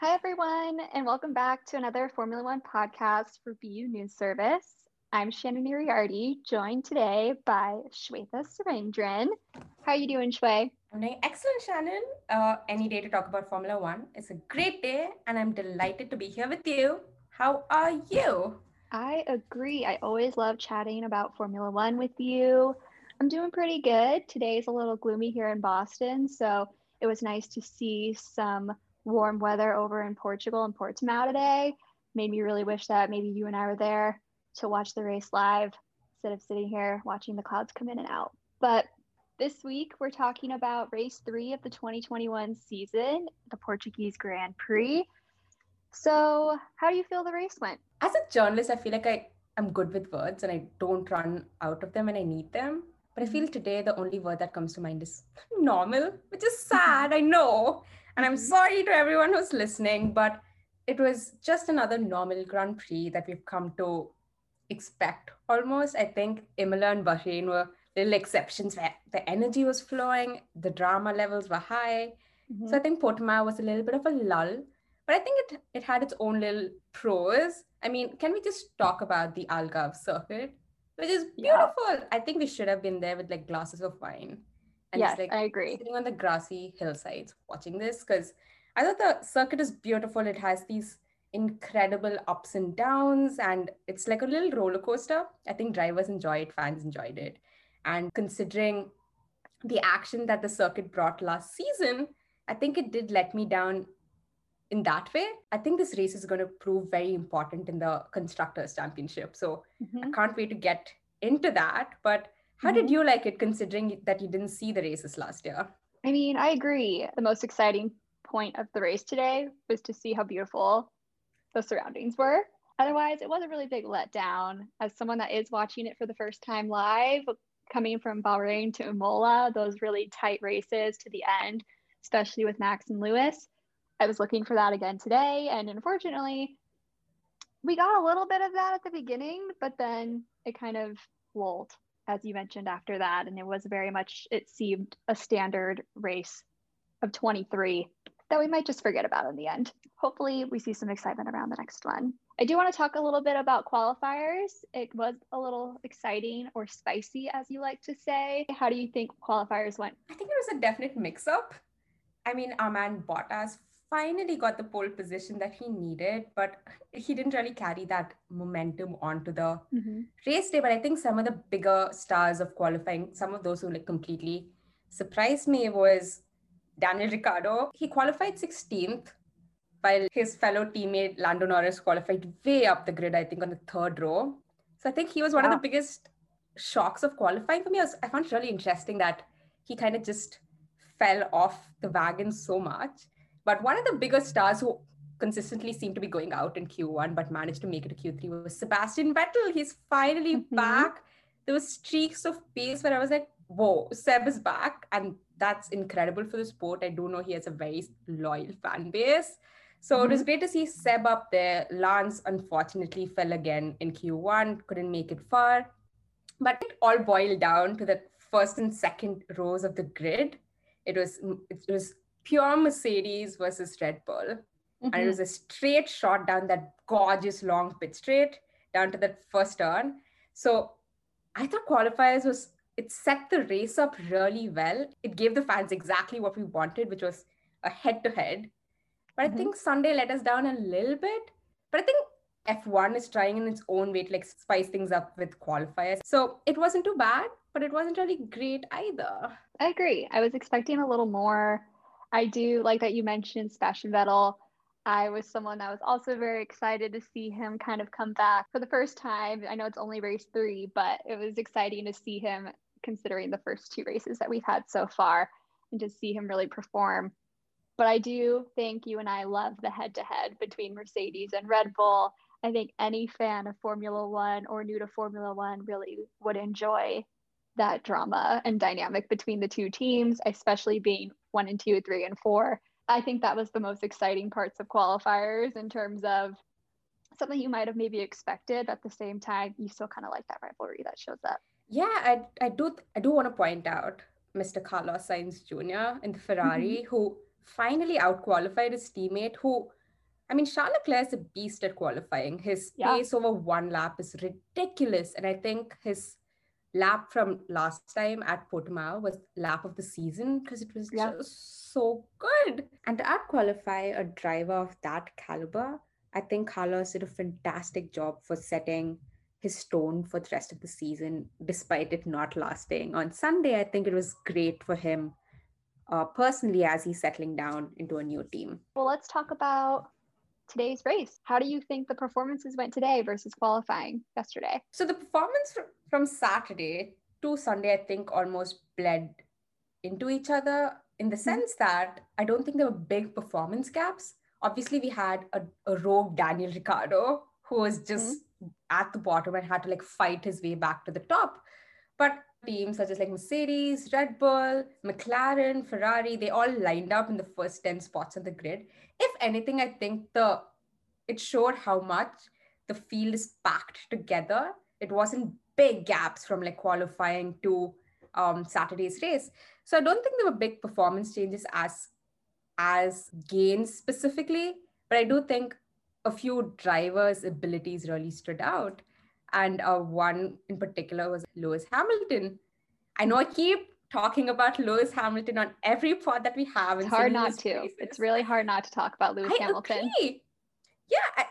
Hi, everyone, and welcome back to another Formula One podcast for BU News Service. I'm Shannon Iriardi, joined today by Shweta Surendran. How are you doing, Shwe? I'm doing excellent, Shannon. Uh, any day to talk about Formula One. It's a great day, and I'm delighted to be here with you. How are you? I agree. I always love chatting about Formula One with you. I'm doing pretty good. Today's a little gloomy here in Boston, so it was nice to see some warm weather over in Portugal and Portimao today. Made me really wish that maybe you and I were there to watch the race live instead of sitting here watching the clouds come in and out. But this week we're talking about race three of the 2021 season, the Portuguese Grand Prix. So, how do you feel the race went? As a journalist, I feel like I am good with words and I don't run out of them when I need them. But I feel mm-hmm. today the only word that comes to mind is normal, which is sad, I know. And I'm mm-hmm. sorry to everyone who's listening, but it was just another normal Grand Prix that we've come to expect almost. I think Imola and Bahrain were little exceptions where the energy was flowing, the drama levels were high. Mm-hmm. So I think Portimao was a little bit of a lull, but I think it it had its own little pros. I mean, can we just talk about the Algarve circuit, which is beautiful? Yeah. I think we should have been there with like glasses of wine and yes, like I agree. Sitting on the grassy hillsides watching this because I thought the circuit is beautiful. It has these incredible ups and downs, and it's like a little roller coaster. I think drivers enjoy it, fans enjoyed it. And considering the action that the circuit brought last season, I think it did let me down in that way. I think this race is going to prove very important in the Constructors' Championship. So mm-hmm. I can't wait to get into that. But how did mm-hmm. you like it considering that you didn't see the races last year? I mean, I agree. The most exciting point of the race today was to see how beautiful the surroundings were. Otherwise, it was a really big letdown. As someone that is watching it for the first time live, coming from Bahrain to Imola, those really tight races to the end, especially with Max and Lewis, I was looking for that again today. And unfortunately, we got a little bit of that at the beginning, but then it kind of lulled as you mentioned after that and it was very much it seemed a standard race of 23 that we might just forget about in the end. Hopefully we see some excitement around the next one. I do want to talk a little bit about qualifiers. It was a little exciting or spicy as you like to say. How do you think qualifiers went? I think it was a definite mix up i mean Alain Bottas finally got the pole position that he needed, but he didn't really carry that momentum onto the mm-hmm. race day. But I think some of the bigger stars of qualifying, some of those who like completely surprised me was Daniel Ricciardo. He qualified 16th, while his fellow teammate Lando Norris qualified way up the grid, I think on the third row. So I think he was one of the biggest shocks of qualifying for me. I, was, I found it really interesting that he kind of just fell off the wagon so much but one of the biggest stars who consistently seemed to be going out in Q1 but managed to make it to Q3 was Sebastian Vettel. He's finally mm-hmm. back. There were streaks of pace where I was like, whoa, Seb is back. And that's incredible for the sport. I do know he has a very loyal fan base. So mm-hmm. it was mm-hmm. great to see Seb up there. Lance unfortunately fell again in Q1, couldn't make it far. But it all boiled down to the first and second rows of the grid. It was it was pure Mercedes versus Red Bull. Mm-hmm. And it mm-hmm. was a straight shot down that gorgeous long pit straight down to that first turn. So I thought qualifiers was it set the race up really well. It gave the fans exactly what we wanted, which was a head to head. But mm-hmm. I think Sunday let us down a little bit. But I think F1 is trying in its own way to like spice things up with qualifiers. So it wasn't too bad, but it wasn't really great either. I agree. I was expecting a little more I do like that you mentioned Sebastian Vettel. I was someone that was also very excited to see him kind of come back for the first time. I know it's only race three, but it was exciting to see him considering the first two races that we've had so far and to see him really perform. But I do think you and I love the head to head between Mercedes and Red Bull. I think any fan of Formula One or new to Formula One really would enjoy that drama and dynamic between the two teams, especially being one and two, three and four. I think that was the most exciting parts of qualifiers in terms of something you might have maybe expected, but at the same time, you still kind of like that rivalry that shows up. Yeah, I, I do I do want to point out Mr. Carlos Sainz Jr. in the Ferrari, mm-hmm. who finally outqualified his teammate, who I mean, Charles Leclerc is a beast at qualifying. His yeah. pace over one lap is ridiculous. And I think his lap from last time at Portimao was lap of the season because it was yeah. just so good. And to qualify a driver of that caliber, I think Carlos did a fantastic job for setting his tone for the rest of the season, despite it not lasting. On Sunday, I think it was great for him uh, personally as he's settling down into a new team. Well, let's talk about today's race. How do you think the performances went today versus qualifying yesterday? So the performance from Saturday to Sunday, I think, almost bled into each other in the mm-hmm. sense that I don't think there were big performance gaps. Obviously, we had a, a rogue Daniel Ricciardo who was just mm-hmm. at the bottom and had to like fight his way back to the top. But teams such as like Mercedes, Red Bull, McLaren, Ferrari, they all lined up in the first 10 spots on the grid. If anything, I think the it showed how much the field is packed together. It wasn't big gaps from like qualifying to um, Saturday's race. So I don't think there were big performance changes as as gains specifically, but I do think a few drivers' abilities really stood out and uh, one in particular was Lewis Hamilton. I know I keep talking about Lewis Hamilton on every pod that we have. It's hard not to. It's really hard not to talk about Lewis I Hamilton. Agree. Yeah, I,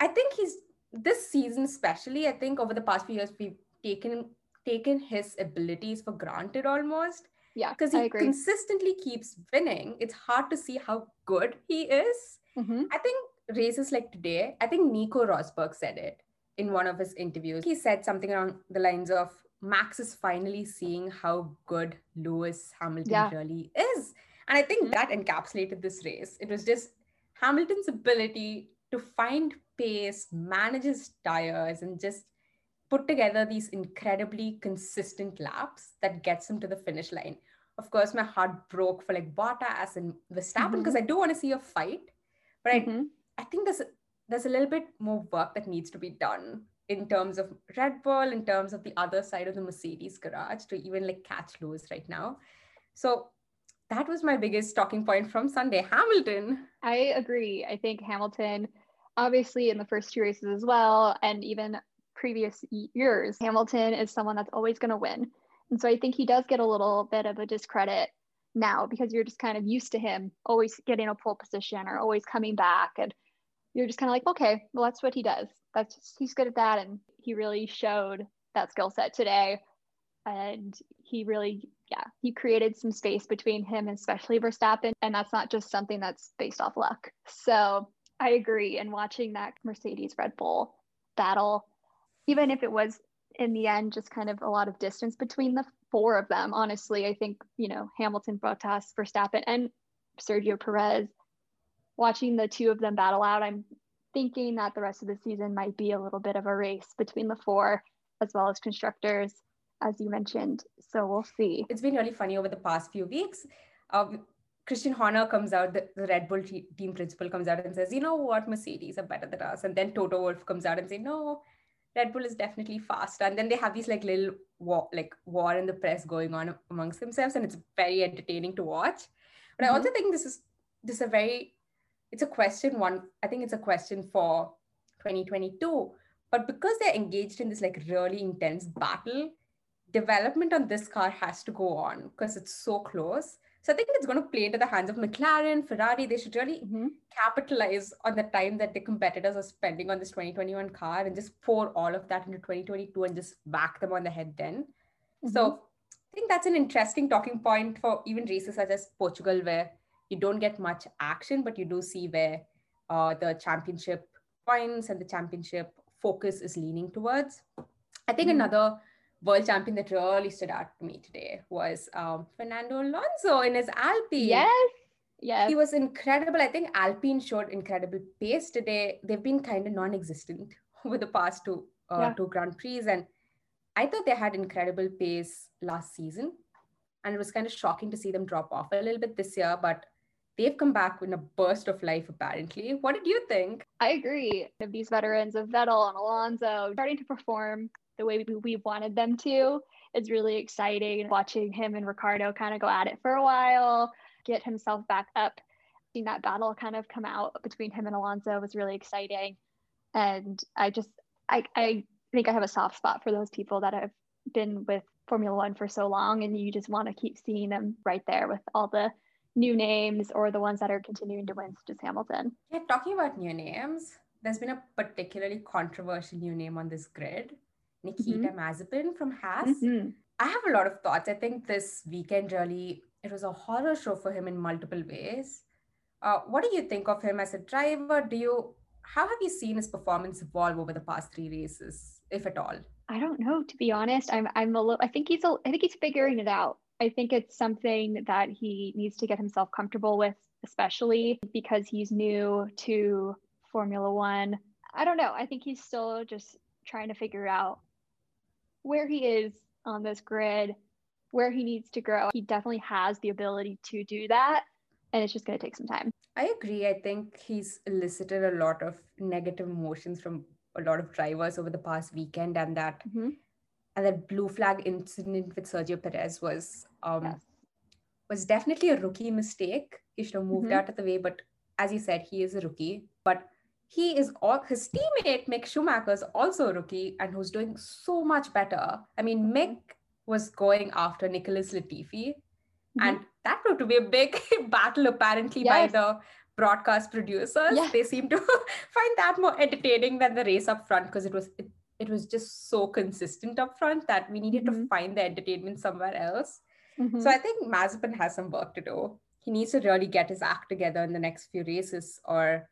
I think he's this season, especially. I think over the past few years, we've taken taken his abilities for granted almost. Yeah, because he consistently keeps winning. It's hard to see how good he is. Mm-hmm. I think races like today, I think Nico Rosberg said it in one of his interviews. He said something along the lines of Max is finally seeing how good Lewis Hamilton yeah. really is. And I think mm-hmm. that encapsulated this race. It was just Hamilton's ability to find pace, manage his tires, and just put together these incredibly consistent laps that gets him to the finish line. Of course, my heart broke for like Bottas and Verstappen because mm-hmm. I do want to see a fight, but mm-hmm. I, I think there's there's a little bit more work that needs to be done in terms of Red Bull, in terms of the other side of the Mercedes garage to even like catch Lewis right now. So that was my biggest talking point from Sunday. Hamilton. I agree. I think Hamilton, obviously in the first two races as well, and even previous years, Hamilton is someone that's always going to win. And so I think he does get a little bit of a discredit now because you're just kind of used to him always getting a pole position or always coming back and you're just kind of like, okay, well, that's what he does. That's just, he's good at that. And he really showed that skill set today. And he really, yeah, he created some space between him, especially Verstappen. And that's not just something that's based off luck. So I agree. And watching that Mercedes Red Bull battle, even if it was in the end just kind of a lot of distance between the four of them, honestly, I think, you know, Hamilton, Bottas, Verstappen, and Sergio Perez watching the two of them battle out, I'm thinking that the rest of the season might be a little bit of a race between the four as well as constructors, as you mentioned. So we'll see. It's been really funny over the past few weeks. Um, Christian Horner comes out, the, the Red Bull team principal comes out and says, you know what, Mercedes are better than us. And then Toto Wolff comes out and say, no, Red Bull is definitely faster. And then they have these like little war, like war in the press going on amongst themselves, and it's very entertaining to watch. But mm-hmm. I also think this is this is a very it's a question one i think it's a question for 2022 but because they're engaged in this like really intense battle development on this car has to go on because it's so close so i think it's going to play into the hands of mclaren ferrari they should really mm-hmm. capitalize on the time that the competitors are spending on this 2021 car and just pour all of that into 2022 and just back them on the head then mm-hmm. so i think that's an interesting talking point for even races such as portugal where you don't get much action, but you do see where uh, the championship points and the championship focus is leaning towards. I think mm another world champion that really stood out to me today was um, Fernando Alonso in his Alpine. Yes. Yes. He was incredible. I think Alpine showed incredible pace today. They've been kind of non-existent over the past two uh, yeah. two Grand Prix, and I thought they had incredible pace last season, and it was kind of shocking to see them drop off a little bit this year. But they've come back in a burst of life, apparently. What did you think? I agree. These veterans of Vettel and Alonso starting to perform the way we, we wanted them to. It's really exciting watching him and Ricciardo kind of go at it for a while, get himself back up Seeing that battle kind of come out between him and Alonso was really exciting. And I just, I, I think I have a soft spot for those people that have been with Formula One for so long, and you just want to keep seeing them right there with all the new names or the ones that are continuing to win, such as Hamilton. Yeah, talking about new names, there's been a particularly controversial new name on this grid, Nikita mm-hmm. Mazepin from Haas. Mm-hmm. I have a lot of thoughts. I think this weekend really it was a horror show for him in multiple ways. Uh, what do you think of him as a driver? Do you how have you seen his performance evolve over the past three races, if at all? I don't know, to be honest. I'm I'm a little I think he's a I think he's figuring it out. I think it's something that he needs to get himself comfortable with, especially because he's new to Formula One. I don't know. I think he's still just trying to figure out where he is on this grid, where he needs to grow. He definitely has the ability to do that, and it's just going to take some time. I agree. I think he's elicited a lot of negative emotions from a lot of drivers over the past weekend, and that mm-hmm. and that blue flag incident with Sergio Perez was um yes. was definitely a rookie mistake. He should have moved mm-hmm. out of the way, but as you said, he is a rookie. But he is all his teammate Mick Schumacher is also a rookie and who's doing so much better. I mean, Mick was going after Nicholas Latifi, mm-hmm. and that proved to be a big battle apparently yes. by the broadcast producers. Yeah. They seem to find that more entertaining than the race up front because it was it, it was just so consistent up front that we needed mm-hmm. to find the entertainment somewhere else. Mm-hmm. So I think Mazepin has some work to do. He needs to really get his act together in the next few races, or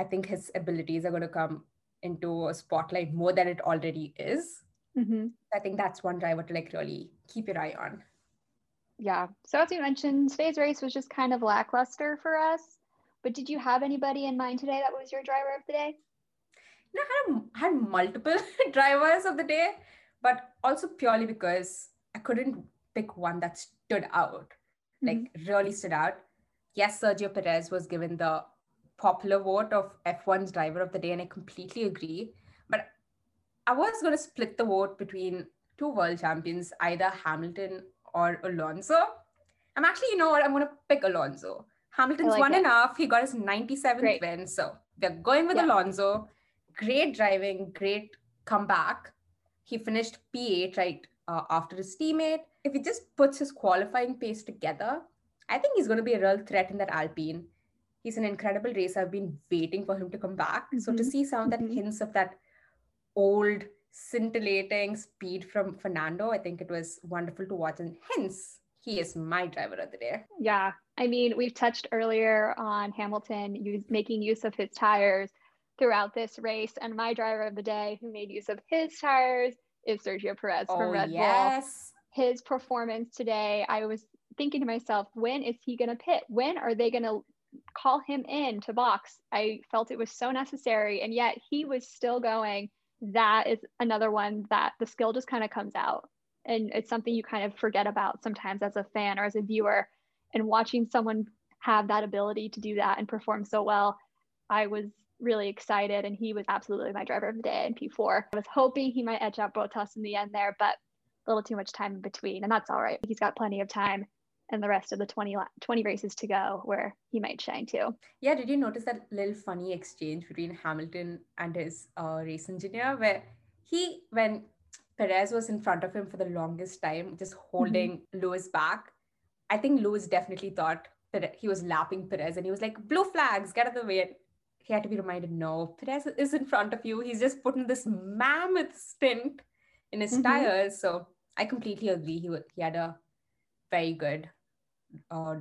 I think his abilities are going to come into a spotlight more than it already is. Mm-hmm. I think that's one driver to like really keep your eye on. Yeah. So as you mentioned, today's race was just kind of lackluster for us. But did you have anybody in mind today that was your driver of the day? You know, I had, had multiple drivers of the day, but also purely because I couldn't pick one that stood out, mm-hmm. like really stood out. Yes, Sergio Perez was given the popular vote of F1's driver of the day, and I completely agree. But I was going to split the vote between two world champions, either Hamilton or Alonso. I'm actually, you know what? I'm going to pick Alonso. Hamilton's like won it. enough. He got his 97th great. win. So we're going with yeah. Alonso. Great driving, great comeback. He finished P8 right uh, after his teammate. If he just puts his qualifying pace together, I think he's going to be a real threat in that Alpine he's an incredible racer. I've been waiting for him to come back. Mm-hmm. So to mm-hmm. see some of that mm-hmm. hints of that old scintillating speed from Fernando, I think it was wonderful to watch. And hence, he is my driver of the day. Yeah. I mean, we've touched earlier on Hamilton use, making use of his tires throughout this race. And my driver of the day who made use of his tires is Sergio Perez oh, from Red yes. Bull. His performance today, I was thinking to myself, when is he going to pit? When are they going to call him in to box. I felt it was so necessary. And yet he was still going. That is another one that the skill just kind of comes out. And it's something you kind of forget about sometimes as a fan or as a viewer. And watching someone have that ability to do that and perform so well, I was really excited. And he was absolutely my driver of the day in P4. I was hoping he might edge out Bottas in the end there, but a little too much time in between. And that's all right. He's got plenty of time and the rest of the 20, 20 races to go where he might shine too. Yeah, did you notice that little funny exchange between Hamilton and his uh, race engineer where he, when Perez was in front of him for the longest time, just holding mm-hmm. Lewis back, I think Lewis definitely thought that he was lapping Perez and he was like, blue flags, get out of the way. He had to be reminded, no, Perez is in front of you. He's just putting this mammoth stint in his mm-hmm. tires. So I completely agree. He, he had a very good uh,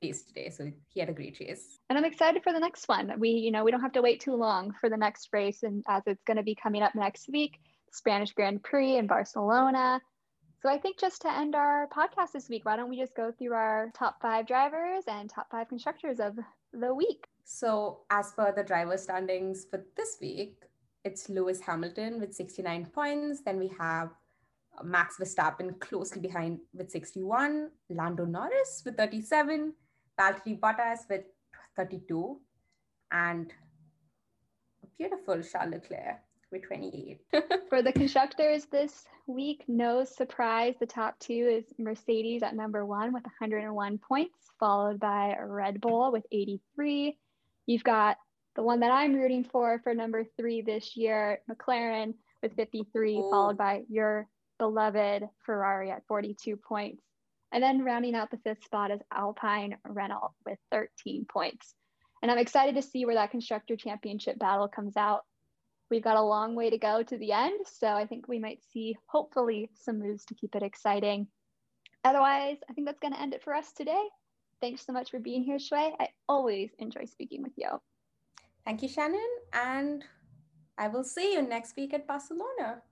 pace today. So he had a great chase. And I'm excited for the next one. We, you know, we don't have to wait too long for the next race, and as it's going to be coming up next week, Spanish Grand Prix in Barcelona. So I think just to end our podcast this week, why don't we just go through our top five drivers and top five constructors of the week? So as per the driver standings for this week, it's Lewis Hamilton with 69 points. Then we have Max Verstappen closely behind with 61, Lando Norris with 37, Valtteri Bottas with 32, and beautiful Charles Leclerc with 28. For the constructors this week, no surprise. The top two is Mercedes at number one with 101 points, followed by Red Bull with 83. You've got the one that I'm rooting for for number three this year, McLaren with 53, Ooh. followed by your beloved Ferrari at 42 points. And then rounding out the fifth spot is Alpine Renault with 13 points. And I'm excited to see where that constructor championship battle comes out. We've got a long way to go to the end, so I think we might see hopefully some moves to keep it exciting. Otherwise, I think that's going to end it for us today. Thanks so much for being here, Shui. I always enjoy speaking with you. Thank you, Shannon. And I will see you next week at Barcelona.